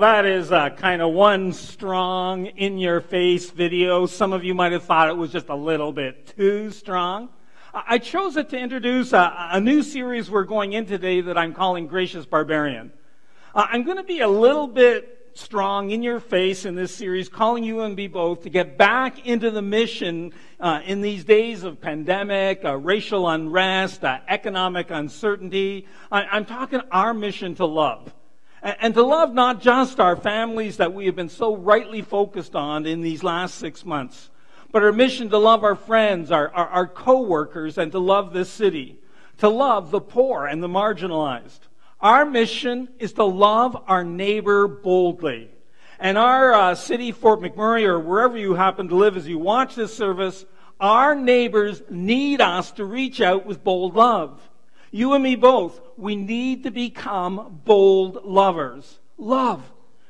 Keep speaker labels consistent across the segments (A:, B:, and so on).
A: That is uh, kind of one strong, in your face video. Some of you might have thought it was just a little bit too strong. I chose it to introduce a, a new series we're going in today that I'm calling Gracious Barbarian. Uh, I'm going to be a little bit strong in your face in this series, calling you and me both to get back into the mission uh, in these days of pandemic, uh, racial unrest, uh, economic uncertainty. I, I'm talking our mission to love. And to love not just our families that we have been so rightly focused on in these last six months, but our mission to love our friends, our, our, our co-workers, and to love this city. To love the poor and the marginalized. Our mission is to love our neighbor boldly. And our uh, city, Fort McMurray, or wherever you happen to live as you watch this service, our neighbors need us to reach out with bold love. You and me both, we need to become bold lovers. Love.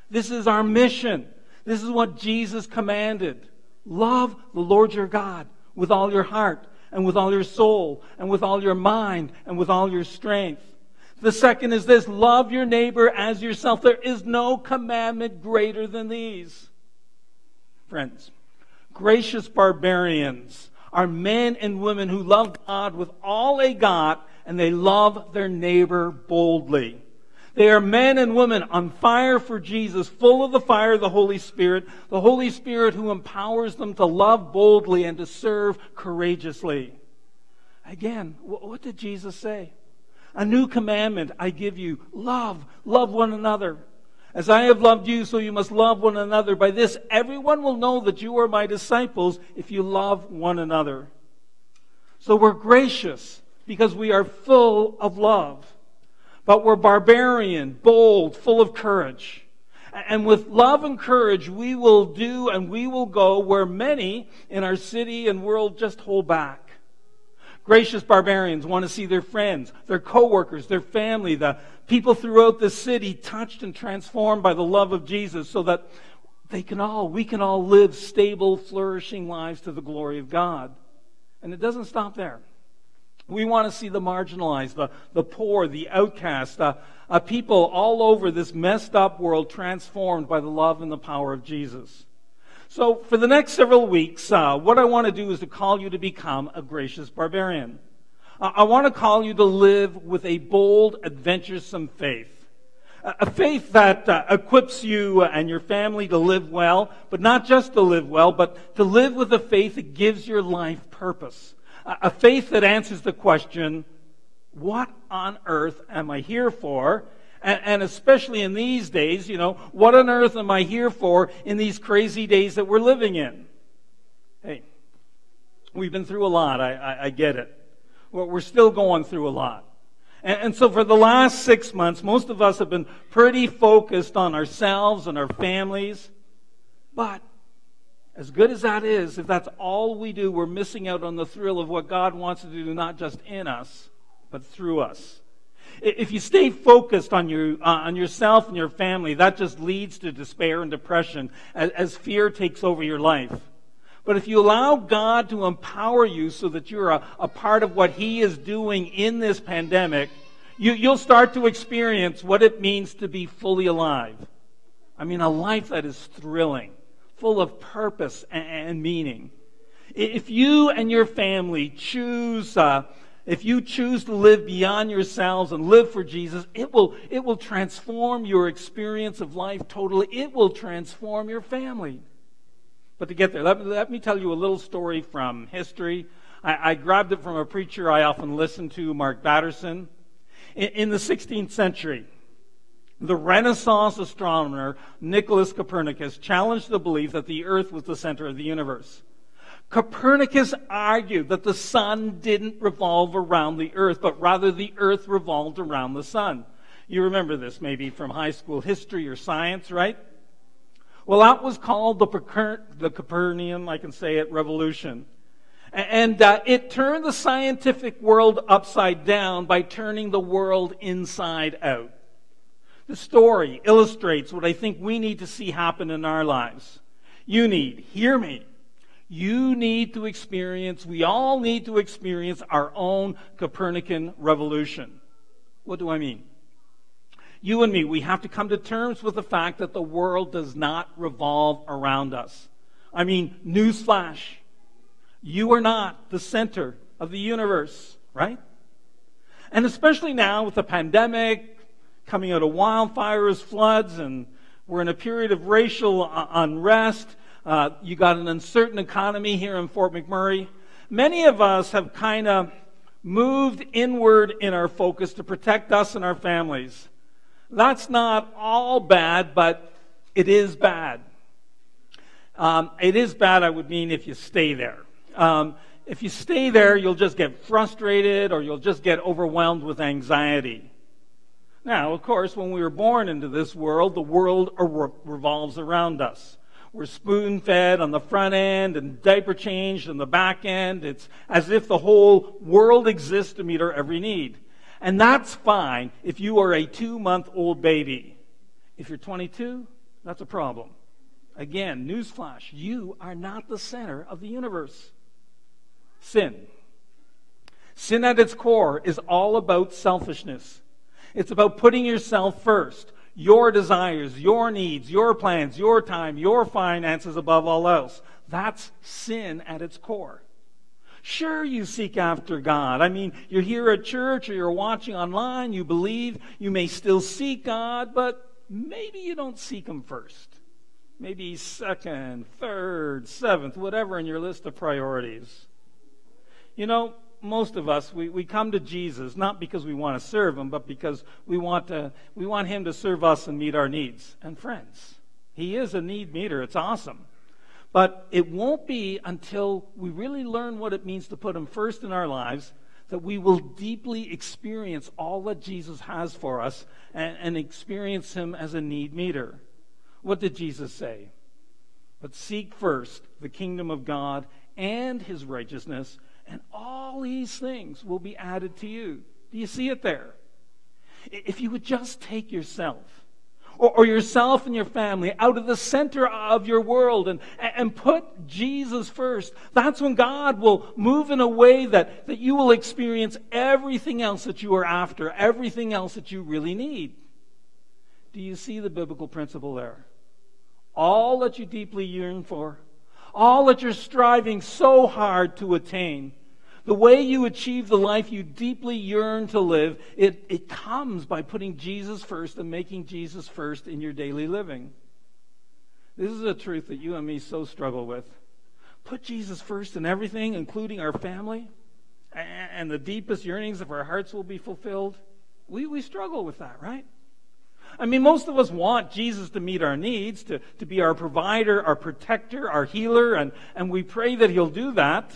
A: This is our mission. This is what Jesus commanded. Love the Lord your God with all your heart and with all your soul and with all your mind and with all your strength. The second is this love your neighbor as yourself. There is no commandment greater than these. Friends, gracious barbarians are men and women who love God with all they got and they love their neighbor boldly. They are men and women on fire for Jesus, full of the fire of the Holy Spirit, the Holy Spirit who empowers them to love boldly and to serve courageously. Again, what did Jesus say? A new commandment I give you love, love one another. As I have loved you, so you must love one another. By this, everyone will know that you are my disciples if you love one another. So we're gracious because we are full of love. But we're barbarian, bold, full of courage. And with love and courage, we will do and we will go where many in our city and world just hold back. Gracious barbarians want to see their friends, their coworkers, their family, the people throughout the city touched and transformed by the love of Jesus so that they can all, we can all live stable, flourishing lives to the glory of God. And it doesn't stop there. We want to see the marginalized, the, the poor, the outcast, uh, uh, people all over this messed up world transformed by the love and the power of Jesus. So, for the next several weeks, uh, what I want to do is to call you to become a gracious barbarian. Uh, I want to call you to live with a bold, adventuresome faith. A faith that uh, equips you and your family to live well, but not just to live well, but to live with a faith that gives your life purpose a faith that answers the question, what on earth am I here for? And, and, especially in these days, you know, what on earth am I here for in these crazy days that we're living in? Hey, we've been through a lot. I, I, I get it. We're still going through a lot. And, and so for the last six months, most of us have been pretty focused on ourselves and our families. But as good as that is, if that's all we do, we're missing out on the thrill of what God wants to do, not just in us, but through us. If you stay focused on, your, uh, on yourself and your family, that just leads to despair and depression as, as fear takes over your life. But if you allow God to empower you so that you're a, a part of what He is doing in this pandemic, you, you'll start to experience what it means to be fully alive. I mean, a life that is thrilling full of purpose and meaning. If you and your family choose, uh, if you choose to live beyond yourselves and live for Jesus, it will, it will transform your experience of life totally. It will transform your family. But to get there, let me, let me tell you a little story from history. I, I grabbed it from a preacher I often listen to, Mark Batterson. In, in the 16th century, the Renaissance astronomer Nicholas Copernicus challenged the belief that the earth was the center of the universe. Copernicus argued that the sun didn't revolve around the earth, but rather the earth revolved around the sun. You remember this maybe from high school history or science, right? Well, that was called the, the Copernican, I can say it, revolution. And uh, it turned the scientific world upside down by turning the world inside out. The story illustrates what I think we need to see happen in our lives. You need, hear me, you need to experience, we all need to experience our own Copernican revolution. What do I mean? You and me, we have to come to terms with the fact that the world does not revolve around us. I mean, newsflash. You are not the center of the universe, right? And especially now with the pandemic, coming out of wildfires, floods, and we're in a period of racial unrest. Uh, you got an uncertain economy here in Fort McMurray. Many of us have kind of moved inward in our focus to protect us and our families. That's not all bad, but it is bad. Um, it is bad, I would mean, if you stay there. Um, if you stay there, you'll just get frustrated or you'll just get overwhelmed with anxiety. Now, of course, when we were born into this world, the world revolves around us. We're spoon fed on the front end and diaper changed on the back end. It's as if the whole world exists to meet our every need. And that's fine if you are a two month old baby. If you're 22, that's a problem. Again, newsflash you are not the center of the universe. Sin. Sin at its core is all about selfishness. It's about putting yourself first, your desires, your needs, your plans, your time, your finances above all else. That's sin at its core. Sure, you seek after God. I mean, you're here at church or you're watching online, you believe you may still seek God, but maybe you don't seek Him first. Maybe second, third, seventh, whatever in your list of priorities. You know, most of us, we, we come to Jesus not because we want to serve him, but because we want, to, we want him to serve us and meet our needs. And friends, he is a need meter. It's awesome. But it won't be until we really learn what it means to put him first in our lives that we will deeply experience all that Jesus has for us and, and experience him as a need meter. What did Jesus say? But seek first the kingdom of God and his righteousness and all these things will be added to you. Do you see it there? If you would just take yourself or, or, yourself and your family out of the center of your world and, and put Jesus first, that's when God will move in a way that, that you will experience everything else that you are after, everything else that you really need. Do you see the biblical principle there? All that you deeply yearn for, all that you're striving so hard to attain, the way you achieve the life you deeply yearn to live, it, it comes by putting Jesus first and making Jesus first in your daily living. This is a truth that you and me so struggle with. Put Jesus first in everything, including our family, and the deepest yearnings of our hearts will be fulfilled. We, we struggle with that, right? I mean, most of us want Jesus to meet our needs, to, to be our provider, our protector, our healer, and, and we pray that He'll do that.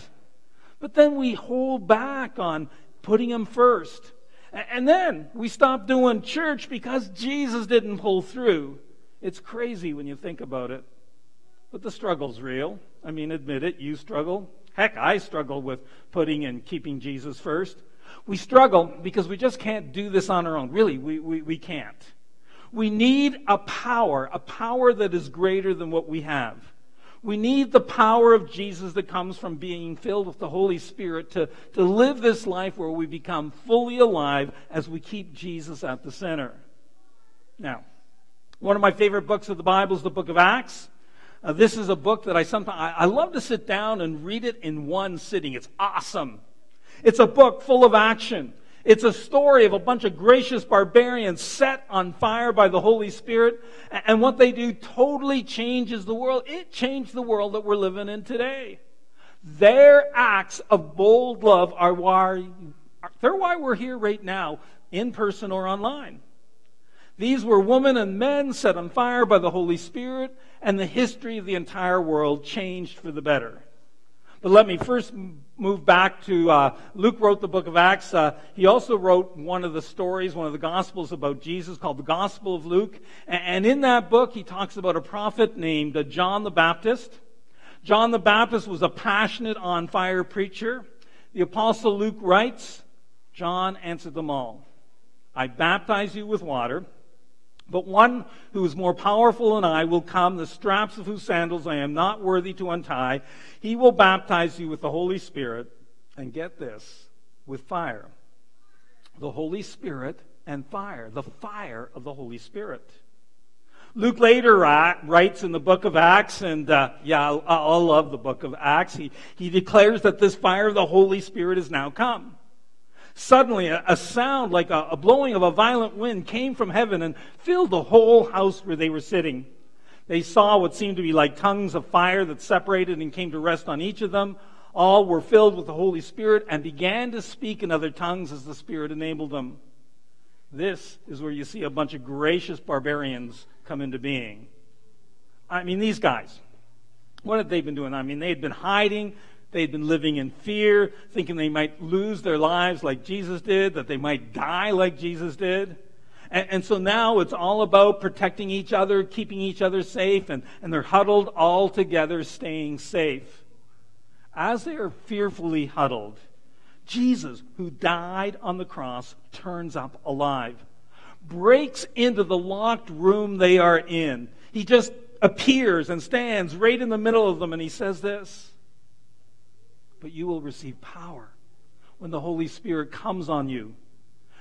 A: But then we hold back on putting Him first. And then we stop doing church because Jesus didn't pull through. It's crazy when you think about it. But the struggle's real. I mean, admit it, you struggle. Heck, I struggle with putting and keeping Jesus first. We struggle because we just can't do this on our own. Really, we, we, we can't. We need a power, a power that is greater than what we have. We need the power of Jesus that comes from being filled with the Holy Spirit to, to live this life where we become fully alive as we keep Jesus at the center. Now, one of my favorite books of the Bible is the book of Acts. Uh, this is a book that I sometimes I, I love to sit down and read it in one sitting. It's awesome. It's a book full of action. It's a story of a bunch of gracious barbarians set on fire by the Holy Spirit. And what they do totally changes the world. It changed the world that we're living in today. Their acts of bold love are why, they're why we're here right now, in person or online. These were women and men set on fire by the Holy Spirit, and the history of the entire world changed for the better. But let me first move back to uh, Luke wrote the book of Acts. Uh, he also wrote one of the stories, one of the gospels about Jesus called the Gospel of Luke. And in that book, he talks about a prophet named uh, John the Baptist. John the Baptist was a passionate, on fire preacher. The apostle Luke writes, John answered them all. I baptize you with water. But one who is more powerful than I will come, the straps of whose sandals I am not worthy to untie. He will baptize you with the Holy Spirit, and get this, with fire. The Holy Spirit and fire, the fire of the Holy Spirit. Luke later writes in the book of Acts, and uh, yeah, I, I love the book of Acts. He, he declares that this fire of the Holy Spirit has now come. Suddenly, a, sound like a blowing of a violent wind came from heaven and filled the whole house where they were sitting. They saw what seemed to be like tongues of fire that separated and came to rest on each of them. All were filled with the Holy Spirit and began to speak in other tongues as the Spirit enabled them. This is where you see a bunch of gracious barbarians come into being. I mean, these guys, what had they been doing? I mean, they had been hiding. They'd been living in fear, thinking they might lose their lives like Jesus did, that they might die like Jesus did. And, and, so now it's all about protecting each other, keeping each other safe, and, and they're huddled all together, staying safe. As they are fearfully huddled, Jesus, who died on the cross, turns up alive, breaks into the locked room they are in. He just appears and stands right in the middle of them, and he says this but you will receive power when the Holy Spirit comes on you.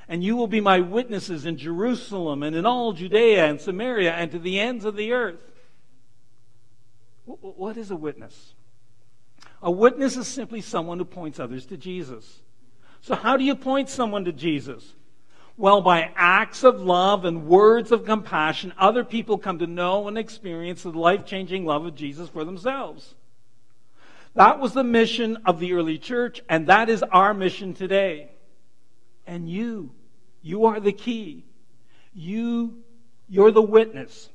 A: And you will be my witnesses in Jerusalem and in all Judea and Samaria and to the ends of the earth. What is a witness? A witness is simply someone who points others to Jesus. So, how do you point someone to Jesus? Well, by acts of love and words of compassion, other people come to know and experience the life changing love of Jesus for themselves. That was the mission of the early church, and that is our mission today. And you, you are the key. You, you're the witness.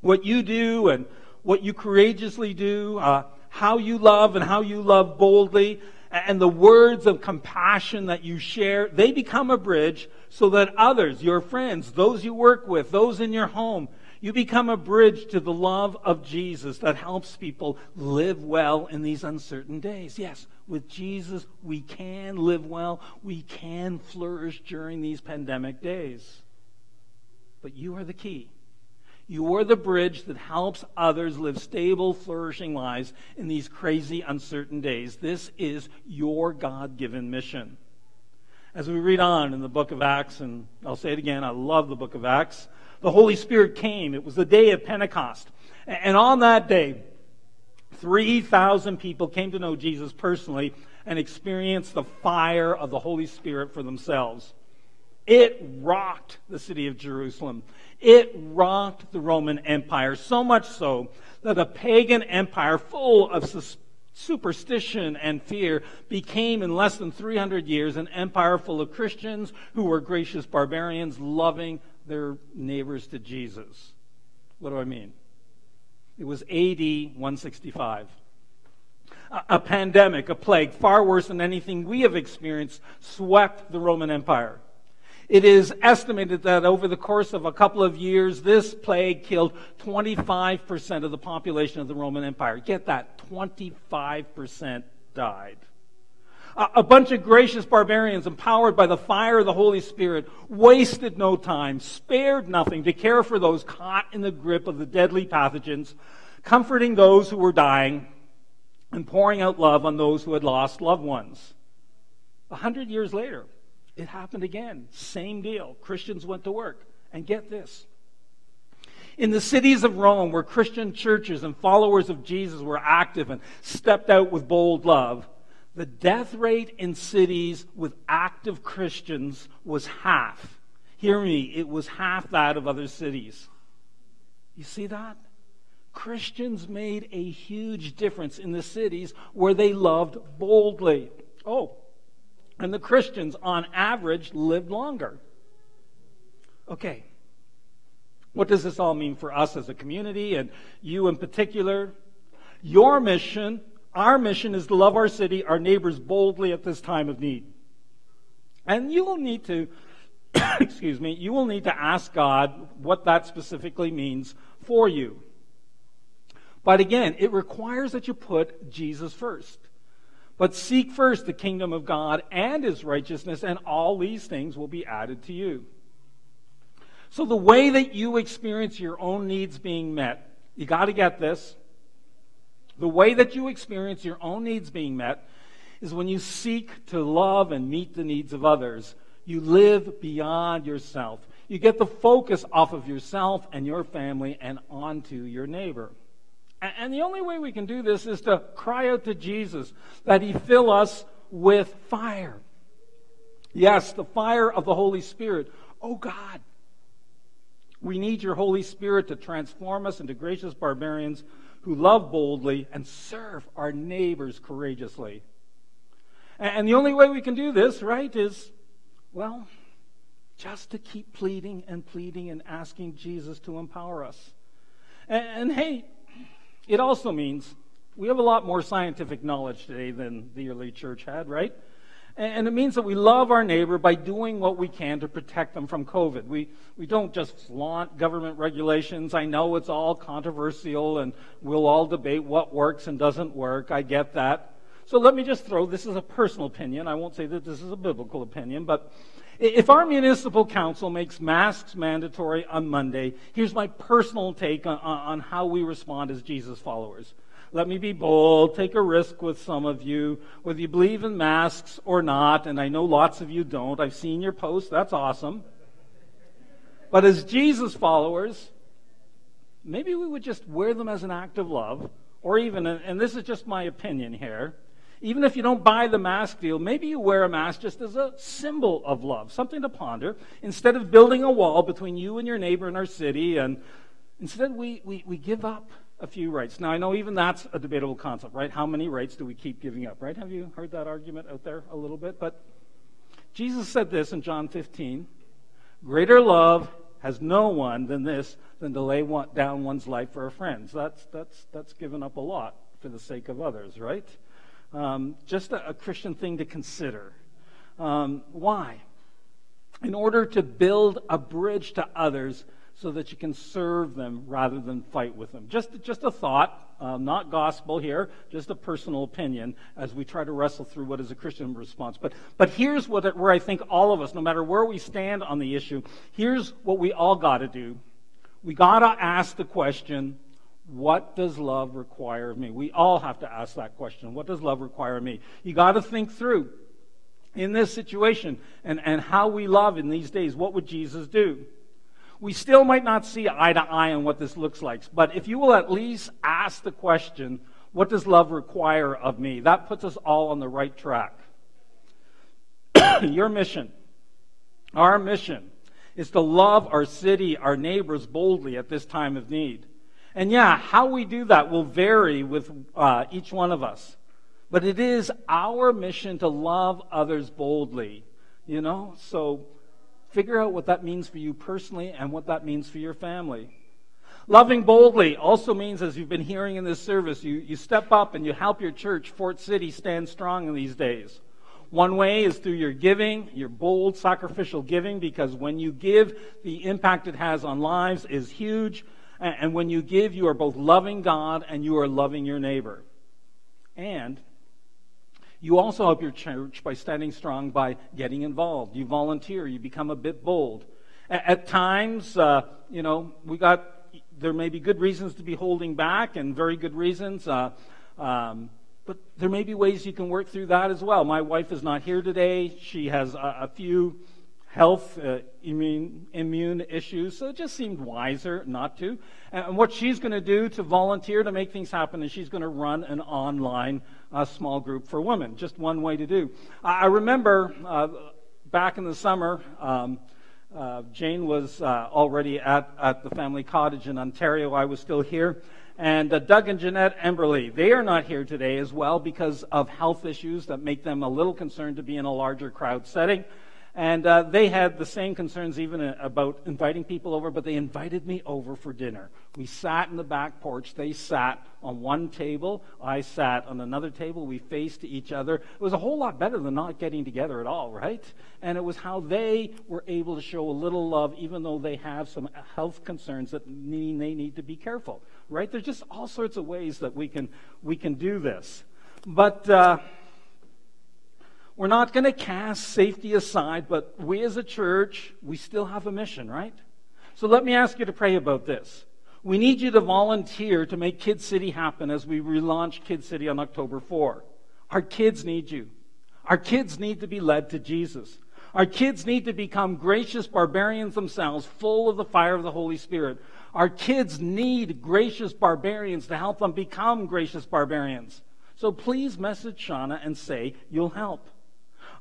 A: What you do and what you courageously do, uh, how you love and how you love boldly, and the words of compassion that you share, they become a bridge so that others, your friends, those you work with, those in your home, you become a bridge to the love of Jesus that helps people live well in these uncertain days. Yes, with Jesus, we can live well. We can flourish during these pandemic days. But you are the key. You are the bridge that helps others live stable, flourishing lives in these crazy, uncertain days. This is your God given mission. As we read on in the book of Acts, and I'll say it again, I love the book of Acts the Holy Spirit came. It was the day of Pentecost. And on that day, 3,000 people came to know Jesus personally and experienced the fire of the Holy Spirit for themselves. It rocked the city of Jerusalem. It rocked the Roman Empire, so much so that a pagan empire full of superstition and fear became, in less than 300 years, an empire full of Christians who were gracious barbarians, loving their neighbors to Jesus. What do I mean? It was AD 165. A, a pandemic, a plague, far worse than anything we have experienced, swept the Roman Empire. It is estimated that over the course of a couple of years, this plague killed 25% of the population of the Roman Empire. Get that, 25% died. A bunch of gracious barbarians, empowered by the fire of the Holy Spirit, wasted no time, spared nothing to care for those caught in the grip of the deadly pathogens, comforting those who were dying, and pouring out love on those who had lost loved ones. A hundred years later, it happened again. Same deal. Christians went to work. And get this. In the cities of Rome, where Christian churches and followers of Jesus were active and stepped out with bold love, the death rate in cities with active Christians was half. Hear me, it was half that of other cities. You see that? Christians made a huge difference in the cities where they loved boldly. Oh, and the Christians, on average, lived longer. Okay. What does this all mean for us as a community and you in particular? Your mission our mission is to love our city, our neighbors boldly at this time of need. And you will need to, excuse me, you will need to ask God what that specifically means for you. But again, it requires that you put Jesus first. But seek first the kingdom of God and his righteousness, and all these things will be added to you. So, the way that you experience your own needs being met, you got to get this. The way that you experience your own needs being met is when you seek to love and meet the needs of others, You live beyond yourself. You get the focus off of yourself and your family and onto your neighbor. And the only way we can do this is to cry out to Jesus that He fill us with fire. Yes, the fire of the Holy Spirit. Oh God, we need your Holy Spirit to transform us into gracious barbarians who love boldly and serve our neighbors courageously. And the only way we can do this, right, is, well, just to keep pleading and pleading and asking Jesus to empower us. And, and, hey, it also means we have a lot more scientific knowledge today than the early church had, right? And it means that we love our neighbor by doing what we can to protect them from COVID. We, we don't just flaunt government regulations. I know it's all controversial and we'll all debate what works and doesn't work. I get that. So let me just throw this is a personal opinion. I won't say that this is a biblical opinion, but if our municipal council makes masks mandatory on Monday, here's my personal take on, on how we respond as Jesus followers. Let me be bold, take a risk with some of you, whether you believe in masks or not, and I know lots of you don't. I've seen your posts, that's awesome. But as Jesus followers, maybe we would just wear them as an act of love, or even, and this is just my opinion here, even if you don't buy the mask deal, maybe you wear a mask just as a symbol of love, something to ponder, instead of building a wall between you and your neighbor in our city, and instead we, we, we give up a few rights. Now, I know even that's a debatable concept, right? How many rights do we keep giving up, right? Have you heard that argument out there a little bit? But Jesus said this in John 15 Greater love has no one than this, than to lay one, down one's life for a friend. So That's, that's, that's given up a lot for the sake of others, right? Um, just a, a, Christian thing to consider. Um, why? In order to build a bridge to others so that you can serve them rather than fight with them. Just, just a thought, um, not gospel here, just a personal opinion as we try to wrestle through what is a Christian response. But, but here's what it, where I think all of us, no matter where we stand on the issue, here's what we all got to do. We got to ask the question, what does love require of me? We all have to ask that question. What does love require of me? You got to think through in this situation and, and how we love in these days. What would Jesus do? We still might not see eye to eye on what this looks like. But if you will at least ask the question, what does love require of me? That puts us all on the right track. Your mission, our mission, is to love our city, our neighbors boldly at this time of need. And yeah, how we do that will vary with uh, each one of us. But it is our mission to love others boldly. You know, so Figure out what that means for you personally and what that means for your family. Loving boldly also means, as you've been hearing in this service, you, you step up and you help your church, Fort City, stand strong in these days. One way is through your giving, your bold sacrificial giving, because when you give, the impact it has on lives is huge. And when you give, you are both loving God and you are loving your neighbor. And you also help your church by standing strong by getting involved. You volunteer, you become a bit bold. At, at times, uh, you know, we got, there may be good reasons to be holding back and very good reasons. Uh, um, but there may be ways you can work through that as well. My wife is not here today. She has a, a few health, uh, immune, immune issues, so it just seemed wiser not to. And what she's going to do to volunteer to make things happen is she's going to run an online uh, small group for women. Just one way to do. I, remember uh, back in the summer, um, uh, Jane was uh, already at, at the family cottage in Ontario. I was still here. And uh, Doug and Jeanette Emberley, they are not here today as well because of health issues that make them a little concerned to be in a larger crowd setting. And uh, they had the same concerns even uh, about inviting people over, but they invited me over for dinner. We sat in the back porch. They sat on one table. I sat on another table. We faced each other. It was a whole lot better than not getting together at all, right? And it was how they were able to show a little love, even though they have some health concerns that mean they need to be careful, right? There's just all sorts of ways that we can, we can do this. But, uh, we're not going to cast safety aside, but we as a church, we still have a mission, right? So let me ask you to pray about this. We need you to volunteer to make Kid City happen as we relaunch Kid City on October 4. Our kids need you. Our kids need to be led to Jesus. Our kids need to become gracious barbarians themselves, full of the fire of the Holy Spirit. Our kids need gracious barbarians to help them become gracious barbarians. So please message Shauna and say you'll help.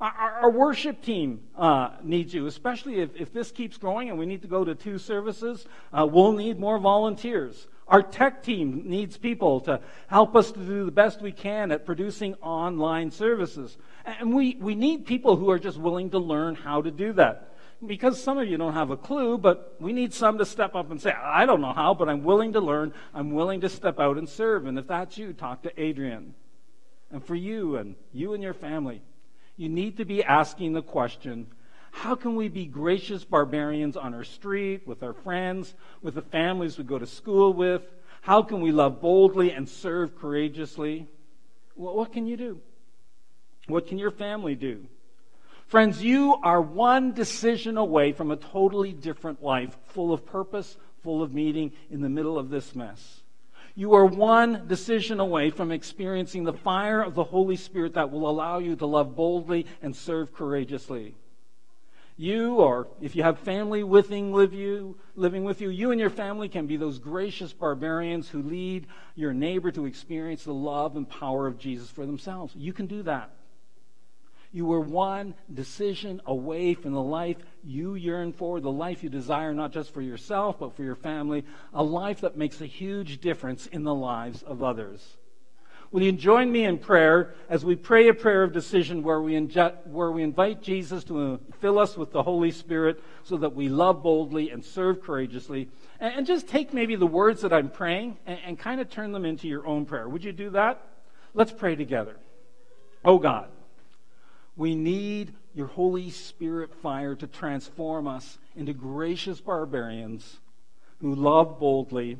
A: Our, our worship team uh, needs you, especially if, if this keeps growing and we need to go to two services. Uh, we'll need more volunteers. Our tech team needs people to help us to do the best we can at producing online services. And we, we need people who are just willing to learn how to do that. Because some of you don't have a clue, but we need some to step up and say, I don't know how, but I'm willing to learn. I'm willing to step out and serve. And if that's you, talk to Adrian. And for you and you and your family, you need to be asking the question how can we be gracious barbarians on our street, with our friends, with the families we go to school with? How can we love boldly and serve courageously? Well, what can you do? What can your family do? Friends, you are one decision away from a totally different life, full of purpose, full of meaning, in the middle of this mess. You are one decision away from experiencing the fire of the Holy Spirit that will allow you to love boldly and serve courageously. You, or if you have family living, live you, living with you, you and your family can be those gracious barbarians who lead your neighbor to experience the love and power of Jesus for themselves. You can do that. You were one decision away from the life you yearn for, the life you desire not just for yourself, but for your family, a life that makes a huge difference in the lives of others. Will you join me in prayer as we pray a prayer of decision where we, inject, where we invite Jesus to fill us with the Holy Spirit so that we love boldly and serve courageously? And, and just take maybe the words that I'm praying and, and kind of turn them into your own prayer. Would you do that? Let's pray together. Oh God. We need your Holy Spirit fire to transform us into gracious barbarians who love boldly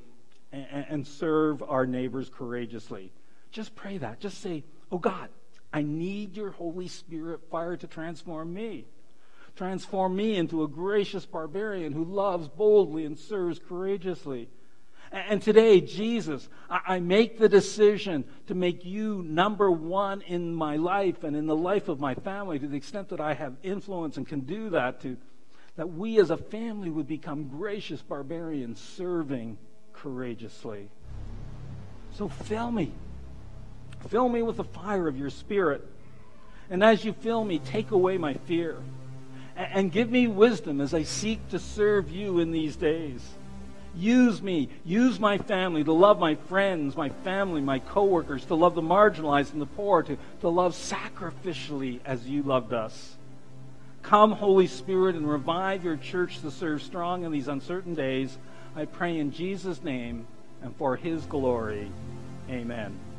A: and, serve our neighbors courageously. Just pray that. Just say, Oh God, I need your Holy Spirit fire to transform me. Transform me into a gracious barbarian who loves boldly and serves courageously. And today, Jesus, I make the decision to make you number one in my life and in the life of my family to the extent that I have influence and can do that to that we as a family would become gracious barbarians serving courageously. So fill me. Fill me with the fire of your spirit. And as you fill me, take away my fear. And give me wisdom as I seek to serve you in these days. Use me. Use my family to love my friends, my family, my coworkers, to love the marginalized and the poor, to, to love sacrificially as you loved us. Come, Holy Spirit, and revive your church to serve strong in these uncertain days. I pray in Jesus' name and for his glory. Amen.